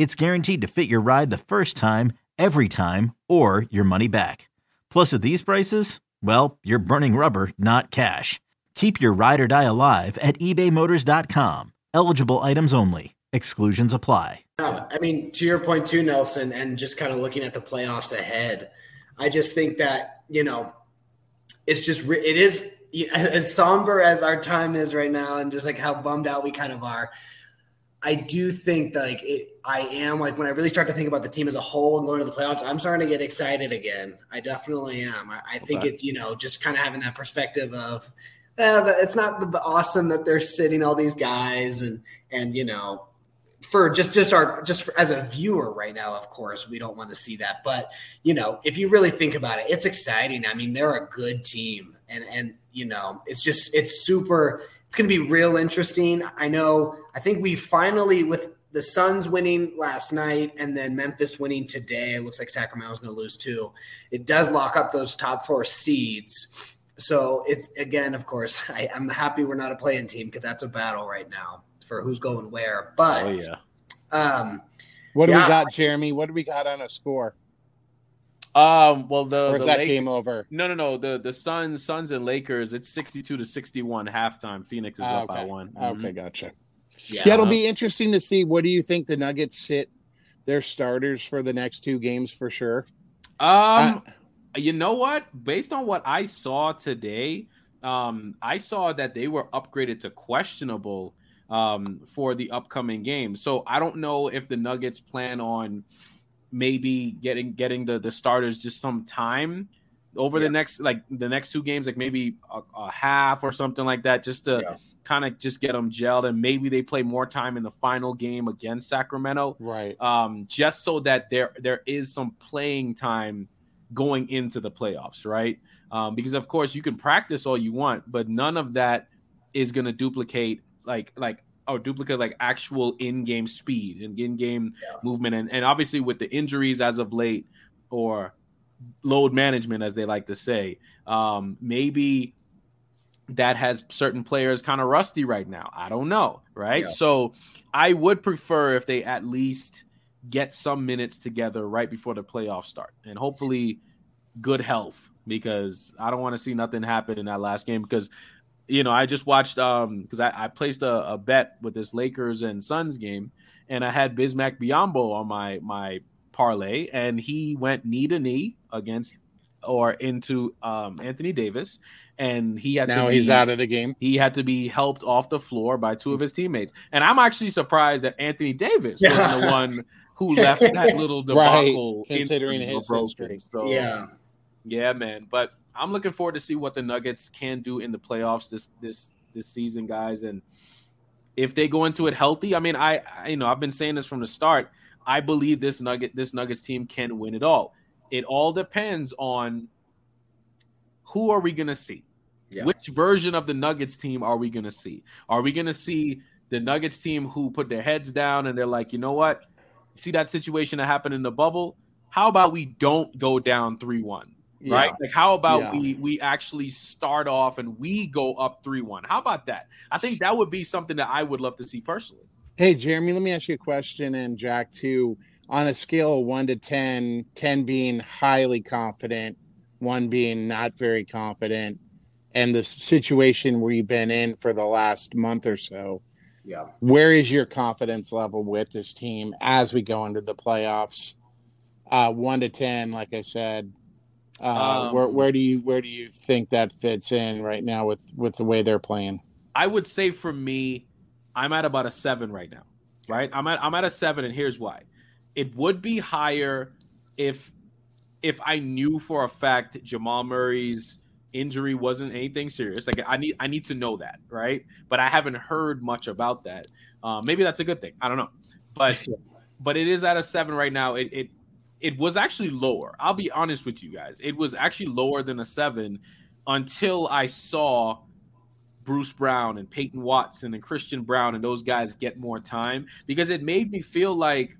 it's guaranteed to fit your ride the first time, every time, or your money back. Plus, at these prices, well, you're burning rubber, not cash. Keep your ride or die alive at ebaymotors.com. Eligible items only. Exclusions apply. Um, I mean, to your point too, Nelson, and just kind of looking at the playoffs ahead, I just think that you know, it's just it is as somber as our time is right now, and just like how bummed out we kind of are. I do think that like it, I am like when I really start to think about the team as a whole and going to the playoffs, I'm starting to get excited again. I definitely am. I, I think okay. it's you know just kind of having that perspective of eh, it's not the awesome that they're sitting all these guys and and you know for just just our just for, as a viewer right now of course we don't want to see that but you know if you really think about it it's exciting i mean they're a good team and and you know it's just it's super it's going to be real interesting i know i think we finally with the suns winning last night and then memphis winning today it looks like sacramento's going to lose too it does lock up those top four seeds so it's again of course I, i'm happy we're not a playing team because that's a battle right now for who's going where. But oh, yeah. Um, what do yeah. we got, Jeremy? What do we got on a score? Um, well, the, or is the that Lakers, game over? No, no, no. The the Suns, Suns and Lakers. It's sixty-two to sixty-one halftime. Phoenix is up okay. by one. Mm-hmm. Okay, gotcha. Yeah. yeah, it'll be interesting to see. What do you think the Nuggets sit their starters for the next two games for sure? Um, uh, you know what? Based on what I saw today, um, I saw that they were upgraded to questionable um, for the upcoming game. So I don't know if the Nuggets plan on maybe getting getting the the starters just some time over yeah. the next like the next two games, like maybe a, a half or something like that, just to yeah. kind of just get them gelled, and maybe they play more time in the final game against Sacramento, right? Um, just so that there there is some playing time going into the playoffs, right? Um, because of course you can practice all you want, but none of that is going to duplicate like like or duplicate like actual in-game speed and in-game yeah. movement and, and obviously with the injuries as of late or load management as they like to say um, maybe that has certain players kind of rusty right now i don't know right yeah. so i would prefer if they at least get some minutes together right before the playoffs start and hopefully good health because i don't want to see nothing happen in that last game because you know, I just watched um because I, I placed a, a, bet with this Lakers and Suns game, and I had Bismack Biyombo on my my parlay, and he went knee to knee against or into um Anthony Davis, and he had now to be, he's out of the game. He had to be helped off the floor by two of his teammates, and I'm actually surprised that Anthony Davis yeah. was the one who left that little debacle right, considering his history. So, yeah, yeah, man, but I'm looking forward to see what the Nuggets can do in the playoffs this this this season, guys. And if they go into it healthy, I mean, I, I you know I've been saying this from the start. I believe this Nugget this Nuggets team can win it all. It all depends on who are we going to see. Yeah. Which version of the Nuggets team are we going to see? Are we going to see the Nuggets team who put their heads down and they're like, you know what? See that situation that happened in the bubble? How about we don't go down 3 1? Yeah. right? Like, how about yeah. we we actually start off and we go up three one? How about that? I think that would be something that I would love to see personally. Hey, Jeremy, let me ask you a question, and Jack too. On a scale of one to 10, 10 being highly confident, one being not very confident, and the situation we've been in for the last month or so. Yeah. Where is your confidence level with this team as we go into the playoffs? uh, one to ten, like I said. Uh, Um, where where do you where do you think that fits in right now with with the way they're playing? I would say for me, I'm at about a seven right now. Right? I'm at I'm at a seven, and here's why. It would be higher if if I knew for a fact Jamal Murray's injury wasn't anything serious. Like I need I need to know that, right? But I haven't heard much about that. Uh, maybe that's a good thing. I don't know. But but it is at a seven right now. It it it was actually lower. I'll be honest with you guys. It was actually lower than a seven until I saw Bruce Brown and Peyton Watson and Christian Braun and those guys get more time because it made me feel like,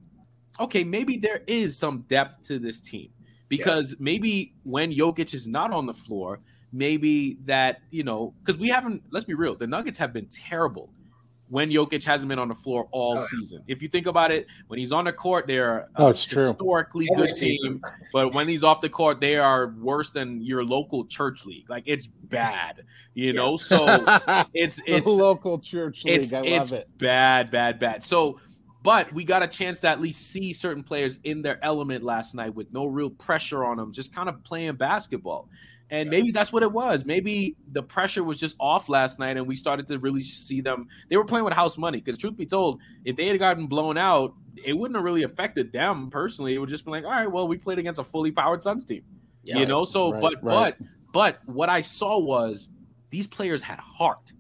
okay, maybe there is some depth to this team. Because maybe when Jokic is not on the floor, maybe that, you know, because we haven't, let's be real, the Nuggets have been terrible when Jokic hasn't been on the floor all Oh, season. If you think about it, when he's on the court, they're Oh, a it's true. historically Every good season. team. But when he's off the court, they are worse than your local church league. Like it's bad, you know. So it's the it's local church league. it's I it's love it. bad, bad, bad. So, but we got a chance to at least see certain players in their element last night with no real pressure on them, just kind of playing basketball. And maybe that's what it was. Maybe the pressure was just off last night, and we started to really see them. They were playing with house money because, truth be told, if they had gotten blown out, it wouldn't have really affected them personally. It would just be like, all right, well, we played against a fully powered Suns team Yeah. you know so Right, but right. but but what i saw was these players had heart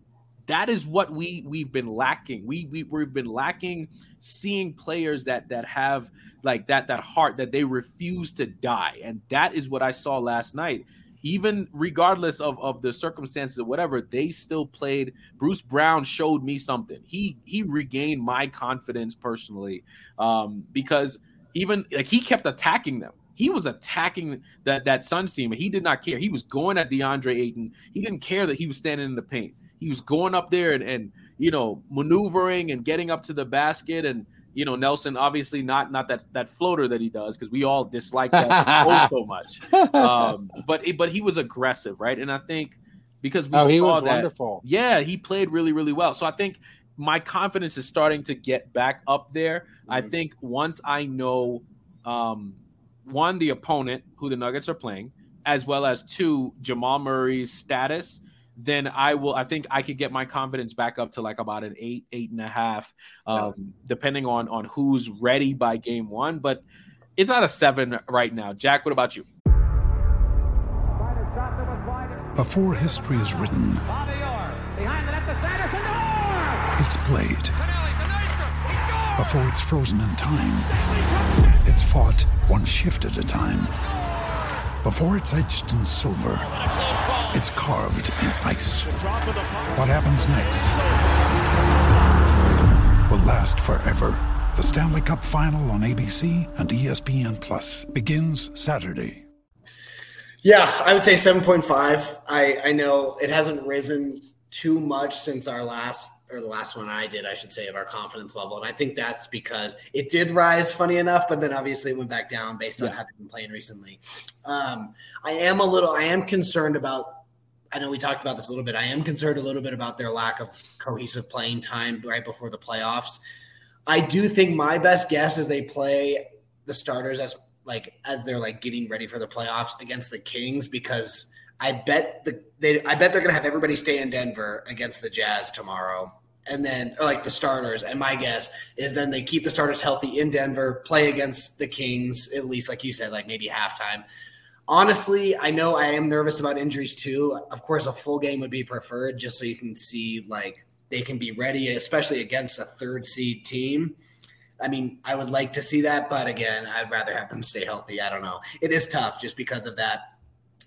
that is what we we've been lacking we, we we've been lacking seeing players that that have like that that heart that they refuse to die and that is what i saw last night even regardless of of the circumstances or whatever they still played bruce brown showed me something he he regained my confidence personally um because even like he kept attacking them he was attacking that that Suns team, and he did not care. He was going at DeAndre Ayton. He didn't care that he was standing in the paint. He was going up there and, and you know maneuvering and getting up to the basket. And you know Nelson obviously not not that that floater that he does because we all dislike that so so much. Um, but but he was aggressive, right? And I think because we oh, he saw was that, wonderful. yeah, he played really, really well. So I think my confidence is starting to get back up there. I Mhm. think once I know, um, one, the opponent who the Nuggets are playing, as well as two, Jamal Murray's status, then I will. I think I could get my confidence back up to like about an eight, eight and a half, um, depending on on who's ready by game one. But it's at a seven right now. Jack, what about you? Before history is written, it's played. Before it's frozen in time, it's fought one shift at a time. Before it's etched in silver, it's carved in ice. What happens next will last forever. The Stanley Cup Final on ABC and ESPN Plus begins Saturday. Yeah, I would say 7.5. I, I know it hasn't risen too much since our last or the last one I did, I should say, of our confidence level. And I think that's because it did rise, funny enough, but then obviously it went back down based on Yeah. how they've been playing recently. Um, I am a little, I am concerned about. I know we talked about this a little bit. I am concerned a little bit about their lack of cohesive playing time right before the playoffs. I do think my best guess is they play the starters as like as they're like getting ready for the playoffs against the Kings because I bet the they I bet they're gonna have everybody stay in Denver against the Jazz tomorrow. And then or like the starters, and my guess is then they keep the starters healthy in Denver, play against the Kings, at least like you said, like maybe halftime. Honestly, I know I am nervous about injuries too. Of course, a full game would be preferred just so you can see like they can be ready, especially against a third seed team. I mean, I would like to see that, but again, I'd rather have them stay healthy. I don't know. It is tough just because of that,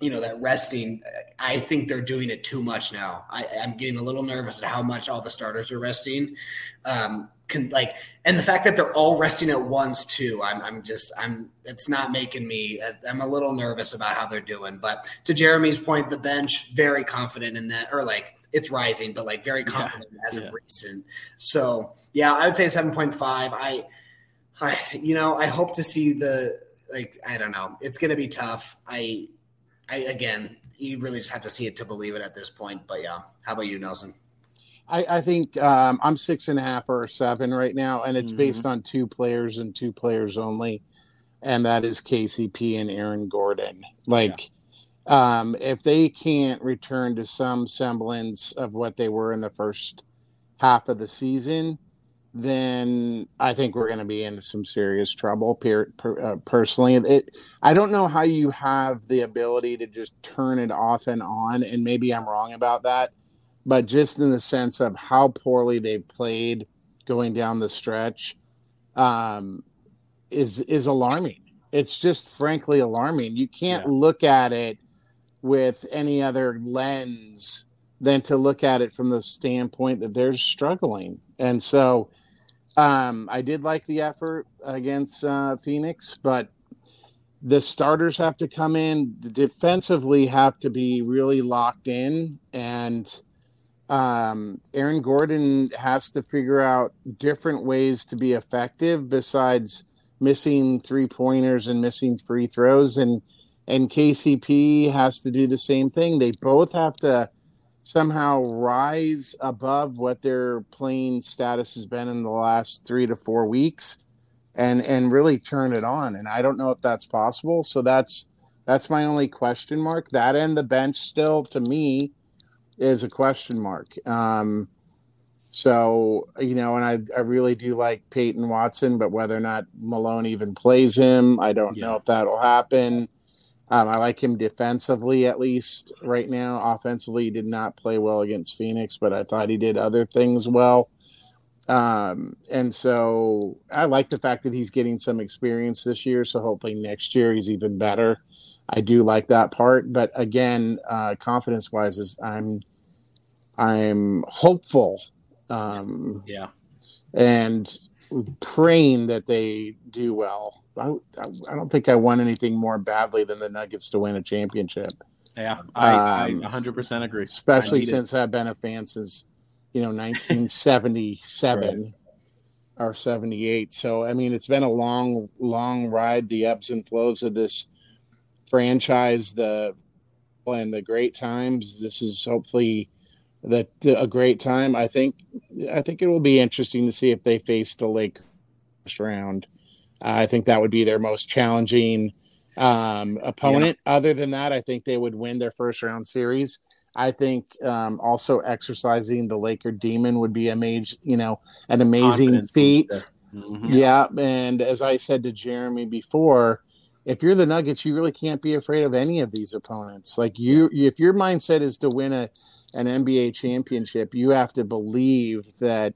you know, that resting. I think they're doing it too much now. I, I'm getting a little nervous at how much all the starters are resting. Um, can like, and the fact that they're all resting at once too. I'm, I'm just, I'm. It's not making me. I'm a little nervous about how they're doing. But to Jeremy's point, the bench very confident in that, or like it's rising, but like very confident as yeah. of recent. So yeah, I would say seven point five. I, I, you know, I hope to see the like. I don't know. It's going to be tough. I, I again, you really just have to see it to believe it at this point. But yeah, how about you, Nelson? I, I think um, I'm six and a half or a seven right now, and it's Mhm. based on two players and two players only. and that is KCP and Aaron Gordon. Like, yeah. um, if they can't return to some semblance of what they were in the first half of the season, then I think we're going to be in some serious trouble. Per, per, uh, personally, it, I don't know how you have the ability to just turn it off and on, and maybe I'm wrong about that, but just in the sense of how poorly they've played going down the stretch, um, is is alarming. It's just frankly alarming. You can't yeah. look at it with any other lens than to look at it from the standpoint that they're struggling. And so um, I did like the effort against uh, Phoenix, but the starters have to come in. Defensively have to be really locked in, and um, Aaron Gordon has to figure out different ways to be effective besides missing three pointers and missing free throws, and and KCP has to do the same thing. They both have to somehow rise above what their playing status has been in the last three to four weeks and and really turn it on. And i don't know if that's possible. So that's that's my only question mark. That and the bench still to me is a question mark. Um so you know and i i really do like peyton watson but whether or not malone even plays him i don't yeah. know if that'll happen um, I like him defensively, at least right now. Offensively, he did not play well against Phoenix, but I thought he did other things well. Um, and so I like the fact that he's getting some experience this year. So hopefully next year he's even better. I do like that part, but again, uh, confidence wise, is I'm I'm hopeful. Um, yeah, and praying that they do well. I, I don't think I want anything more badly than the Nuggets to win a championship. Yeah, I, um, I 100% agree. Especially since it. I've been a fan since, you know, 1977 right. or 78. So, I mean, it's been a long, long ride, the ebbs and flows of this franchise, the and the great times. This is hopefully that a great time. I think I think it will be interesting to see if they face the Lake round I think that would be their most challenging um, opponent. Yeah. Other than that, I think they would win their first round series. I think um, also exercising the Laker demon would be a major, you know, an amazing feat. Mm-hmm. Yeah, and as I said to Jeremy before, if you're the Nuggets, you really can't be afraid of any of these opponents. Like you, if your mindset is to win a an NBA championship, you have to believe that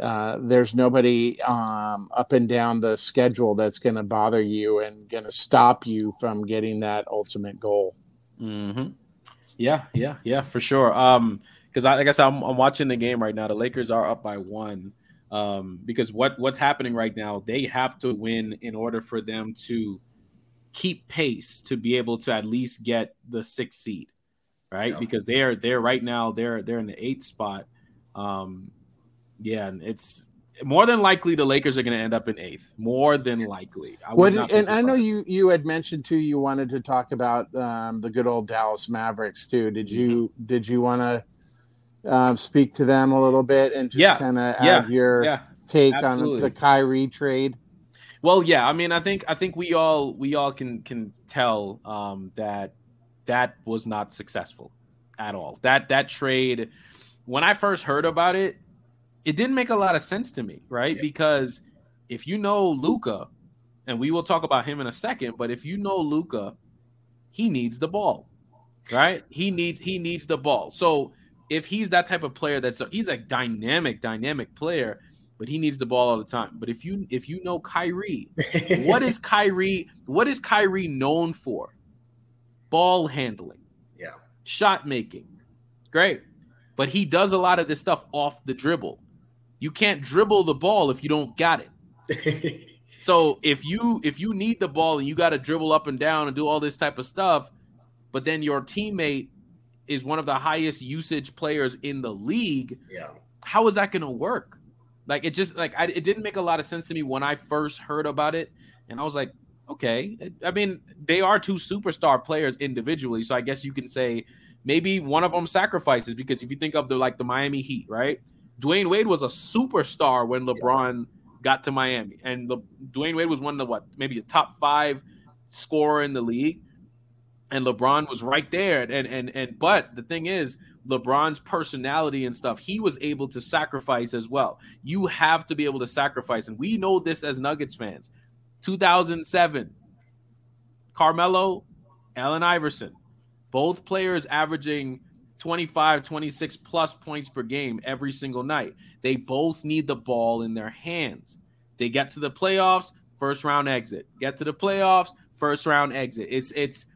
uh, there's nobody um, up and down the schedule that's going to bother you and going to stop you from getting that ultimate goal. Mm-hmm. Yeah, yeah, yeah, for sure. Um, because I, like I said, I'm, I'm, watching the game right now. The Lakers are up by one. Um, because what what's happening right now, they have to win in order for them to keep pace to be able to at least get the sixth seed, right? Yeah. Because they're they're right now they're they're in the eighth spot. Um, yeah, and it's more than likely the Lakers are going to end up in eighth. More than likely. I what, and I know you you had mentioned too. You wanted to talk about um, the good old Dallas Mavericks too. Did you mm-hmm. did you want to uh, speak to them a little bit and just yeah. kind of yeah. add your yeah. take Absolutely. on the Kyrie trade? Well, yeah. I mean, I think I think we all we all can can tell um, that that was not successful at all. That that trade. When I first heard about it, it didn't make a lot of sense to me, right? Yeah. Because if you know Luka, and we will talk about him in a second, but if you know Luka, he needs the ball, right? He needs he needs the ball. So if he's that type of player that's a, he's a dynamic, dynamic player, but he needs the ball all the time. But if you if you know Kyrie, what is Kyrie? What is Kyrie known for? Ball handling, yeah, shot making, great. But he does a lot of this stuff off the dribble. You can't dribble the ball if you don't got it. so if you if you need the ball and you got to dribble up and down and do all this type of stuff, but then your teammate is one of the highest usage players in the league, yeah. How is that going to work? Like it just like I, it didn't make a lot of sense to me when I first heard about it, and I was like, okay. I mean, they are two superstar players individually, so I guess you can say maybe one of them sacrifices because if you think of the like the Miami Heat, right? Dwyane Wade was a superstar when LeBron got to Miami, and the, Dwyane Wade was one of the what maybe a top five scorer in the league, and LeBron was right there. And and and but the thing is, LeBron's personality and stuff, he was able to sacrifice as well. You have to be able to sacrifice, and we know this as Nuggets fans. 2007, Carmelo, Allen Iverson, both players averaging 25, 26 plus points per game every single night. They both need the ball in their hands. They get to the playoffs, first round exit. Get to the playoffs, first round exit. It's it's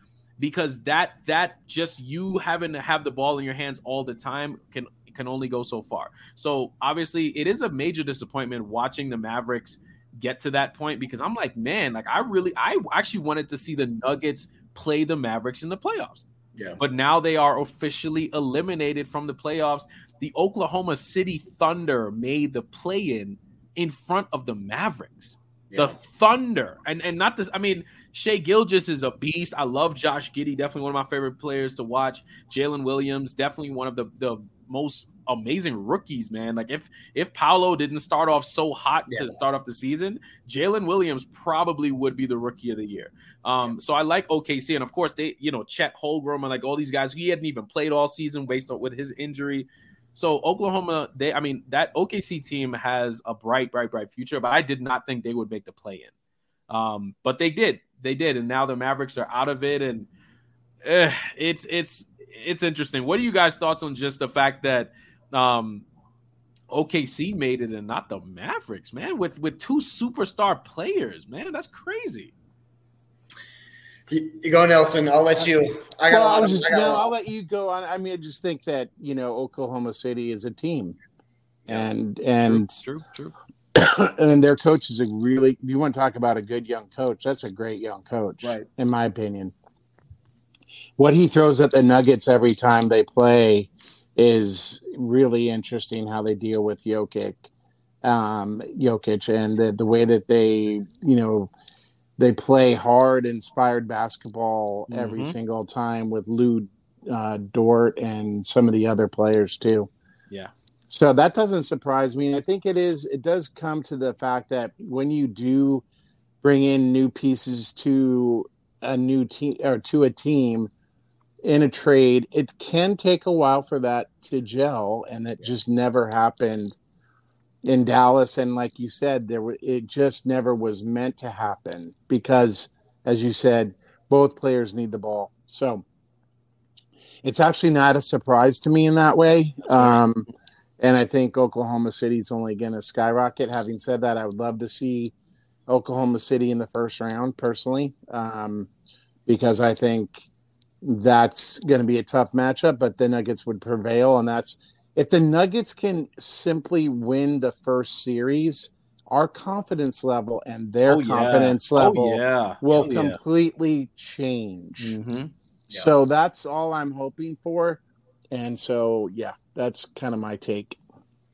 because that that just you having to have the ball in your hands all the time can can only go so far. So obviously it is a major disappointment watching the Mavericks get to that point because I'm like, man, like I really I actually wanted to see the Nuggets play the Mavericks in the playoffs. Yeah. But now they are officially eliminated from the playoffs. The Oklahoma City Thunder made the play in in front of the Mavericks. Yeah. The Thunder. And and not this I mean Shai Gilgeous is a beast. I love Josh Giddey, definitely one of my favorite players to watch. Jalen Williams, definitely one of the, the most amazing rookies, man. Like if if Paolo didn't start off so hot Yeah. to start off the season, Jalen Williams probably would be the rookie of the year. Um, so I like OKC, and of course they, you know, Chet Holmgren and like all these guys. He hadn't even played all season based on with his injury. So Oklahoma, they, I mean, that OKC team has a bright, bright, bright future. But I did not think they would make the play in. Um, but they did, they did, and now the Mavericks are out of it, and eh, it's it's it's interesting. What are you guys' thoughts on just the fact that um, OKC made it and not the Mavericks, man? With with two superstar players, man, that's crazy. You, you go, Nelson. I'll let you. I got. well, I was just, I got no, I'll let you go on. I mean, I just think that you know Oklahoma City is a team, and and true, true. and their coach is a really. You want to talk about a good young coach? That's a great young coach, Right. In my opinion, what he throws at the Nuggets every time they play is really interesting. How they deal with Jokic, um, Jokic, and the, the way that they, you know, they play hard, inspired basketball every Mhm. single time with Lu uh, Dort and some of the other players too. Yeah. So that doesn't surprise me. I think it is. It does come to the fact that when you do bring in new pieces to a new team or to a team in a trade, it can take a while for that to gel, and it just never happened in Dallas. And like you said, there were, it just never was meant to happen because, as you said, both players need the ball. So it's actually not a surprise to me in that way. Um, and I think Oklahoma City's only going to skyrocket. Having said that, I would love to see Oklahoma City in the first round personally, um, because I think that's going to be a tough matchup. But the Nuggets would prevail, and that's if the Nuggets can simply win the first series, our confidence level and their Oh, yeah. confidence level Oh, yeah. will Oh, yeah. completely change. Mhm. So that's all I'm hoping for. And so, yeah, that's kind of my take.